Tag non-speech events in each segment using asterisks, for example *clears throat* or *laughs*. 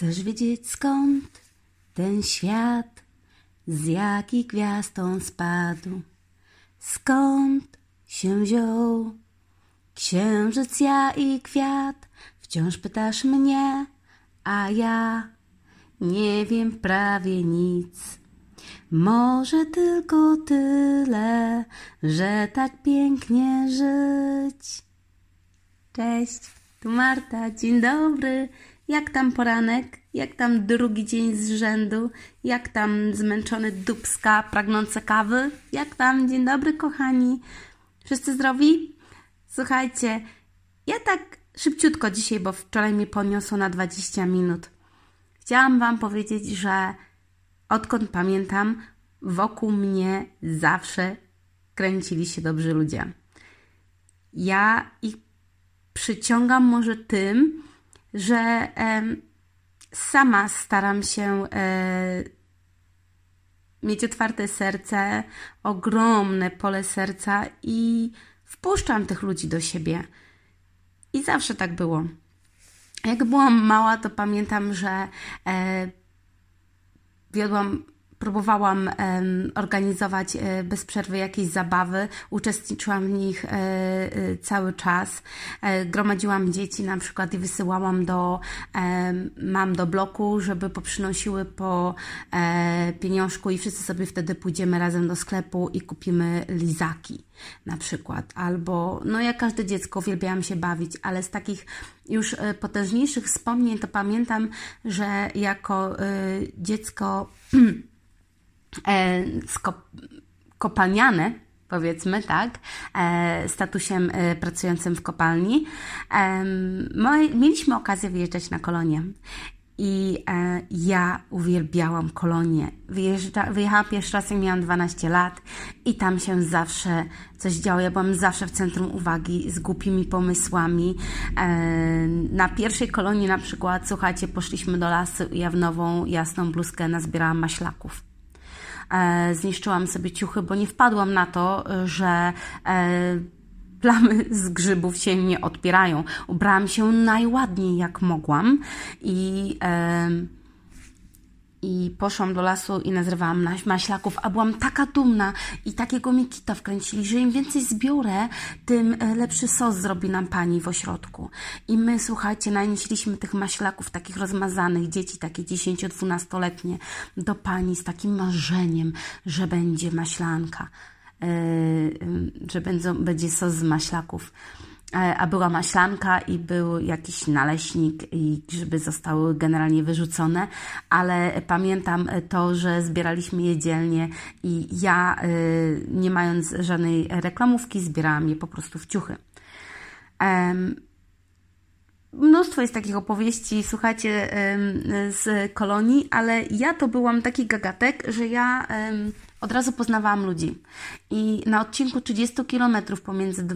Chcesz wiedzieć skąd ten świat, z jakich gwiazd on spadł? Skąd się wziął księżyc, ja i kwiat? Wciąż pytasz mnie, a ja nie wiem prawie nic. Może tylko tyle, że tak pięknie żyć. Cześć, tu Marta, dzień dobry. Jak tam poranek? Jak tam drugi dzień z rzędu? Jak tam zmęczony dubska, pragnące kawy? Jak tam? Dzień dobry, kochani. Wszyscy zdrowi? Słuchajcie, ja tak szybciutko dzisiaj, bo wczoraj mi poniosło na 20 minut. Chciałam Wam powiedzieć, że odkąd pamiętam, wokół mnie zawsze kręcili się dobrzy ludzie. Ja ich przyciągam może tym, że sama staram się e, mieć otwarte serce, ogromne pole serca i wpuszczam tych ludzi do siebie. I zawsze tak było. Jak byłam mała, to pamiętam, że e, wiodłam próbowałam organizować e, bez przerwy jakieś zabawy, uczestniczyłam w nich e, e, cały czas. Gromadziłam dzieci na przykład i wysyłałam do mam do bloku, żeby poprzynosiły po pieniążku i wszyscy sobie wtedy pójdziemy razem do sklepu i kupimy lizaki na przykład. Albo, no jak każde dziecko, uwielbiałam się bawić, ale z takich już potężniejszych wspomnień to pamiętam, że jako dziecko *clears throat* E, kopalniane, powiedzmy, tak, e, statusem e, pracującym w kopalni, mieliśmy okazję wyjeżdżać na kolonie. I ja uwielbiałam kolonie. Wyjeżdża, wyjechałam pierwszy raz, jak miałam 12 lat, i tam się zawsze coś działo. Ja byłam zawsze w centrum uwagi z głupimi pomysłami. na pierwszej kolonii, na przykład, słuchajcie, poszliśmy do lasu i ja w nową, jasną bluzkę nazbierałam maślaków E, zniszczyłam sobie ciuchy, bo nie wpadłam na to, że e, plamy *laughs* z grzybów się nie odpierają. Ubrałam się najładniej jak mogłam i i poszłam do lasu i nazrywałam maślaków, a byłam taka dumna i takiego mi kita wkręcili, że im więcej zbiorę, tym e, lepszy sos zrobi nam pani w ośrodku. I my, słuchajcie, nanieśliśmy tych maślaków, takich rozmazanych, dzieci takie 10-12-letnie, do pani z takim marzeniem, że będzie maślanka, yy, że będzie, będzie sos z maślaków. E, a była maślanka i był jakiś naleśnik i grzyby zostały generalnie wyrzucone, ale pamiętam to, że zbieraliśmy je dzielnie i ja, e, nie mając żadnej reklamówki, zbierałam je po prostu w ciuchy. Mnóstwo jest takich opowieści, słuchajcie, z kolonii, ale ja to byłam taki gagatek, że ja od razu poznawałam ludzi. I na odcinku 30 km pomiędzy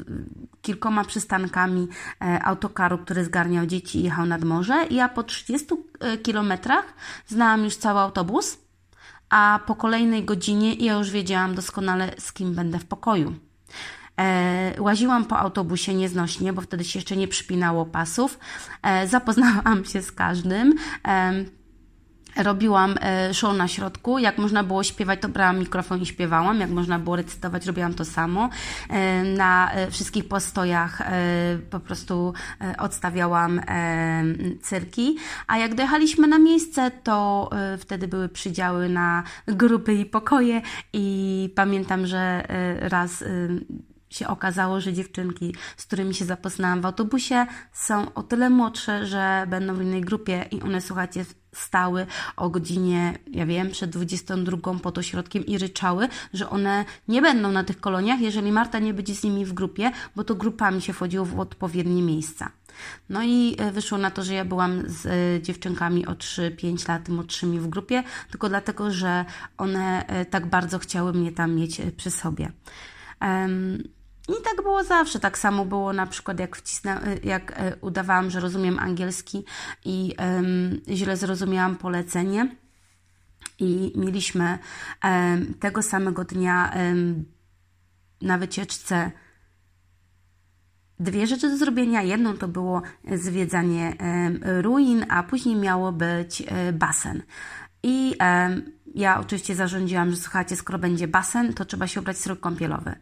kilkoma przystankami e, autokaru, który zgarniał dzieci i jechał nad morze, ja po 30 e, kilometrach znałam już cały autobus, a po kolejnej godzinie ja już wiedziałam doskonale, z kim będę w pokoju. E, łaziłam po autobusie nieznośnie, bo wtedy się jeszcze nie przypinało pasów. E, zapoznałam się z każdym. E, robiłam e, show na środku. Jak można było śpiewać, to brałam mikrofon i śpiewałam. Jak można było recytować, robiłam to samo. E, na e, wszystkich postojach po prostu odstawiałam cyrki. A jak dojechaliśmy na miejsce, to wtedy były przydziały na grupy i pokoje i pamiętam, że raz się okazało, że dziewczynki, z którymi się zapoznałam w autobusie, są o tyle młodsze, że będą w innej grupie i one, słuchajcie, stały o godzinie, ja wiem, przed 22 pod ośrodkiem i ryczały, że one nie będą na tych koloniach, jeżeli Marta nie będzie z nimi w grupie, bo to grupami się wchodziło w odpowiednie miejsca. No i e, wyszło na to, że ja byłam z e, dziewczynkami o 3-5 lat młodszymi w grupie, tylko dlatego, że one e, tak bardzo chciały mnie tam mieć przy sobie. I tak było zawsze. Tak samo było na przykład, jak, wcisnę, jak e, udawałam, że rozumiem angielski i um, źle zrozumiałam polecenie. I mieliśmy um, tego samego dnia um, na wycieczce dwie rzeczy do zrobienia. Jedną to było zwiedzanie ruin, a później miało być e, basen. I ja oczywiście zarządziłam, że słuchajcie, skoro będzie basen, to trzeba się ubrać strój kąpielowy.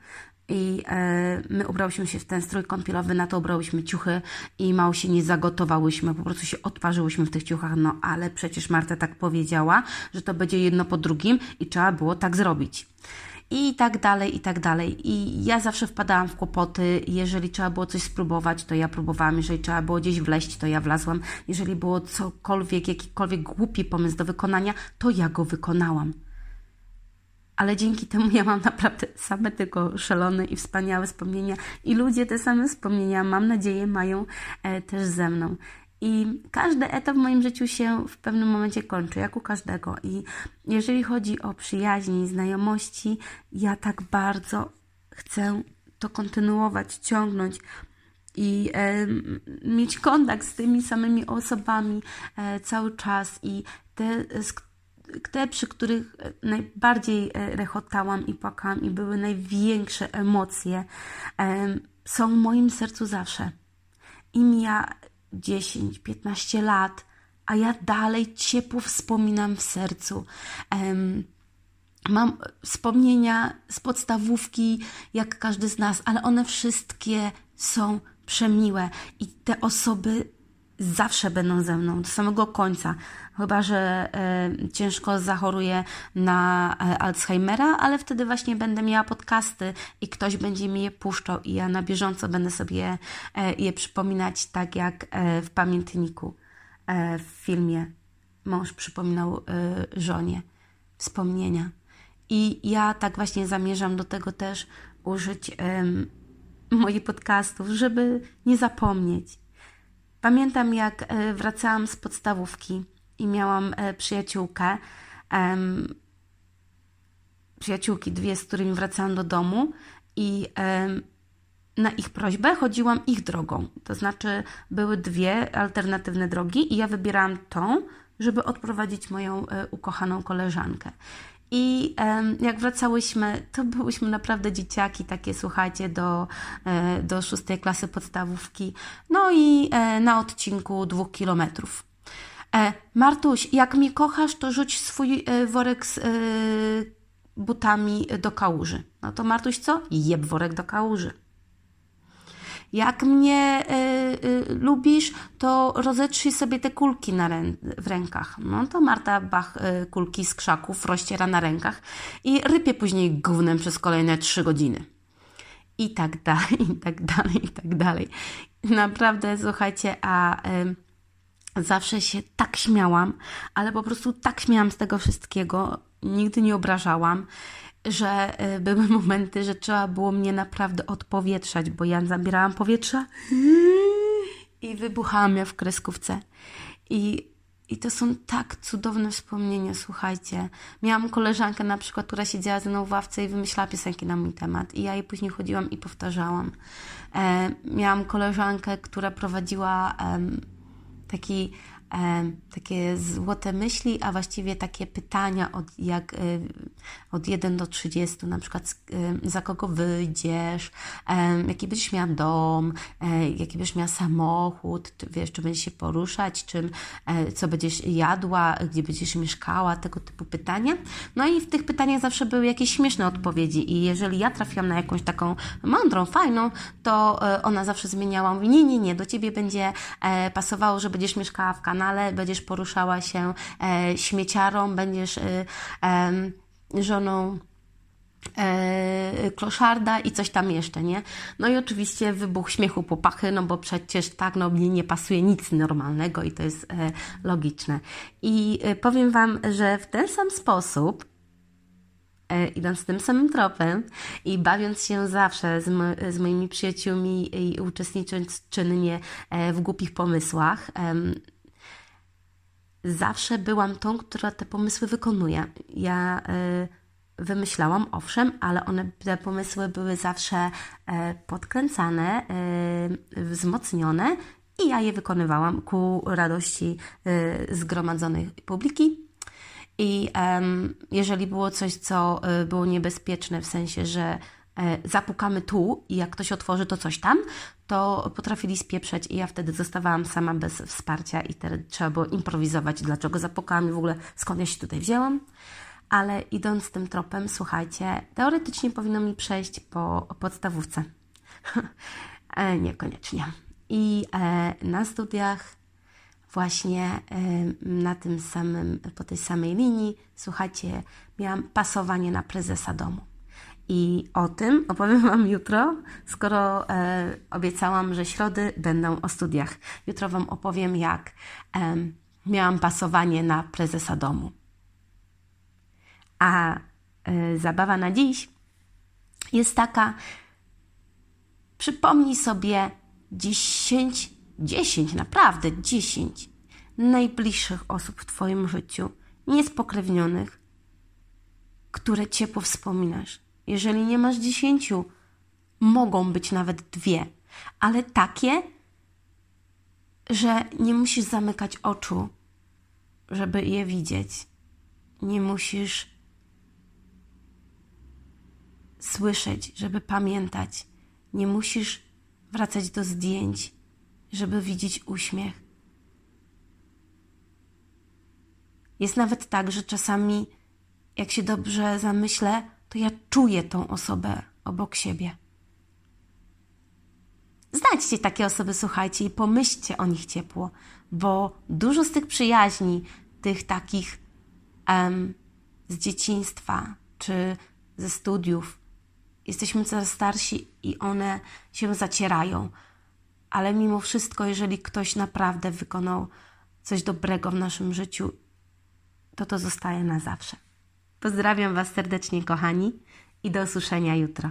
I e, my ubrałyśmy się w ten strój kąpielowy, na to ubrałyśmy ciuchy i mało się nie zagotowałyśmy, po prostu się odparzyłyśmy w tych ciuchach, no ale przecież Marta tak powiedziała, że to będzie jedno po drugim i trzeba było tak zrobić i tak dalej, i tak dalej. I ja zawsze wpadałam w kłopoty. Jeżeli trzeba było coś spróbować, to ja próbowałam. Jeżeli trzeba było gdzieś wleść, to ja wlazłam. Jeżeli było cokolwiek, jakikolwiek głupi pomysł do wykonania, to ja go wykonałam. Ale dzięki temu ja mam naprawdę same tylko szalone i wspaniałe wspomnienia. I ludzie te same wspomnienia, mam nadzieję, mają e, też ze mną. I każdy etap w moim życiu się w pewnym momencie kończy, jak u każdego. I jeżeli chodzi o przyjaźnie i znajomości, ja tak bardzo chcę to kontynuować, ciągnąć i e, mieć kontakt z tymi samymi osobami e, cały czas i te, te, przy których najbardziej e, rechotałam i płakałam i były największe emocje, e, są w moim sercu zawsze. I mija 10-15 lat, a ja dalej ciepło wspominam w sercu. Mam wspomnienia z podstawówki, jak każdy z nas, ale one wszystkie są przemiłe i te osoby zawsze będą ze mną do samego końca. Chyba, że e, ciężko zachoruję na e, Alzheimera, ale wtedy właśnie będę miała podcasty i ktoś będzie mi je puszczał i ja na bieżąco będę sobie e, je przypominać, tak jak w pamiętniku w filmie mąż przypominał żonie wspomnienia. I ja tak właśnie zamierzam do tego też użyć moich podcastów, żeby nie zapomnieć Pamiętam, jak e, wracałam z podstawówki i miałam e, przyjaciółkę, przyjaciółki dwie, z którymi wracałam do domu i na ich prośbę chodziłam ich drogą. To znaczy, były dwie alternatywne drogi i ja wybierałam tą, żeby odprowadzić moją e, ukochaną koleżankę. I jak wracałyśmy, to byłyśmy naprawdę dzieciaki, takie słuchajcie, do, e, do szóstej klasy podstawówki. No i e, na odcinku dwóch kilometrów. E, Martuś, jak mnie kochasz, to rzuć swój worek z butami do kałuży. No to Martuś co? Jeb worek do kałuży. Jak mnie y, y, lubisz, to rozetrzyj sobie te kulki na rę w rękach. No to Marta Bach y, kulki z krzaków rozciera na rękach i rypie później gównem przez kolejne trzy godziny. I tak dalej, i tak dalej, i tak dalej. Naprawdę, słuchajcie, a zawsze się tak śmiałam, ale po prostu tak śmiałam z tego wszystkiego, nigdy nie obrażałam że e, były *laughs* momenty, że trzeba było mnie naprawdę odpowietrzać, bo ja zabierałam powietrza i wybuchałam ja w kreskówce. I, I to są tak cudowne wspomnienia, słuchajcie. Miałam koleżankę na przykład, która siedziała ze mną w ławce i wymyślała piosenki na mój temat. I ja jej później chodziłam i powtarzałam. E, miałam koleżankę, która prowadziła taki takie złote myśli, a właściwie takie pytania od, jak, od 1 do 30, na przykład za kogo wyjdziesz, jaki będziesz miała dom, e, jaki będziesz miała samochód, wiesz, czy będziesz się poruszać, czym, e, co będziesz jadła, gdzie będziesz mieszkała, tego typu pytania. No i w tych pytaniach zawsze były jakieś śmieszne odpowiedzi i jeżeli ja trafiłam na jakąś taką mądrą, fajną, to e, ona zawsze zmieniała, mówi, nie, nie, nie, do Ciebie będzie pasowało, że będziesz mieszkała w kanale, będziesz poruszała się śmieciarą, będziesz żoną e, kloszarda i coś tam jeszcze, nie? No i oczywiście wybuch śmiechu popachy, no bo przecież tak, no mnie nie pasuje nic normalnego i to jest e, logiczne. I e, powiem Wam, że w ten sam sposób e, idąc tym samym tropem i bawiąc się zawsze z, z moimi przyjaciółmi i uczestnicząc czynnie e, w głupich pomysłach, zawsze byłam tą, która te pomysły wykonuje. Ja y, wymyślałam, owszem, ale one, te pomysły były zawsze y, podkręcane, y, wzmocnione i ja je wykonywałam ku radości zgromadzonej publiki. I jeżeli było coś, co było niebezpieczne, w sensie, że zapukamy tu i jak ktoś otworzy to coś tam, to potrafili spieprzeć i ja wtedy zostawałam sama bez wsparcia i wtedy trzeba było improwizować, dlaczego zapukałam i w ogóle skąd ja się tutaj wzięłam. Ale idąc tym tropem, słuchajcie, teoretycznie powinno mi przejść po podstawówce. *laughs* E, niekoniecznie. I e, na studiach właśnie na tym samym, po tej samej linii, słuchajcie, miałam pasowanie na prezesa domu. I o tym opowiem *laughs* Wam jutro, skoro e, obiecałam, że środy będą o studiach. Jutro Wam opowiem, jak e, miałam pasowanie na prezesa domu. A e, zabawa na dziś jest taka, przypomnij sobie 10, 10, naprawdę 10 najbliższych osób w Twoim życiu, niespokrewnionych, które ciepło wspominasz. Jeżeli nie masz dziesięciu, mogą być nawet dwie, ale takie, że nie musisz zamykać oczu, żeby je widzieć. Nie musisz słyszeć, żeby pamiętać. Nie musisz wracać do zdjęć, żeby widzieć uśmiech. Jest nawet tak, że czasami, jak się dobrze zamyślę, to ja czuję tą osobę obok siebie. Znajdźcie takie osoby, słuchajcie, i pomyślcie o nich ciepło, bo dużo z tych przyjaźni, tych takich um, z dzieciństwa czy ze studiów, jesteśmy coraz starsi i one się zacierają. Ale mimo wszystko, jeżeli ktoś naprawdę wykonał coś dobrego w naszym życiu, to to zostaje na zawsze. Pozdrawiam Was serdecznie, kochani, i do usłyszenia jutro.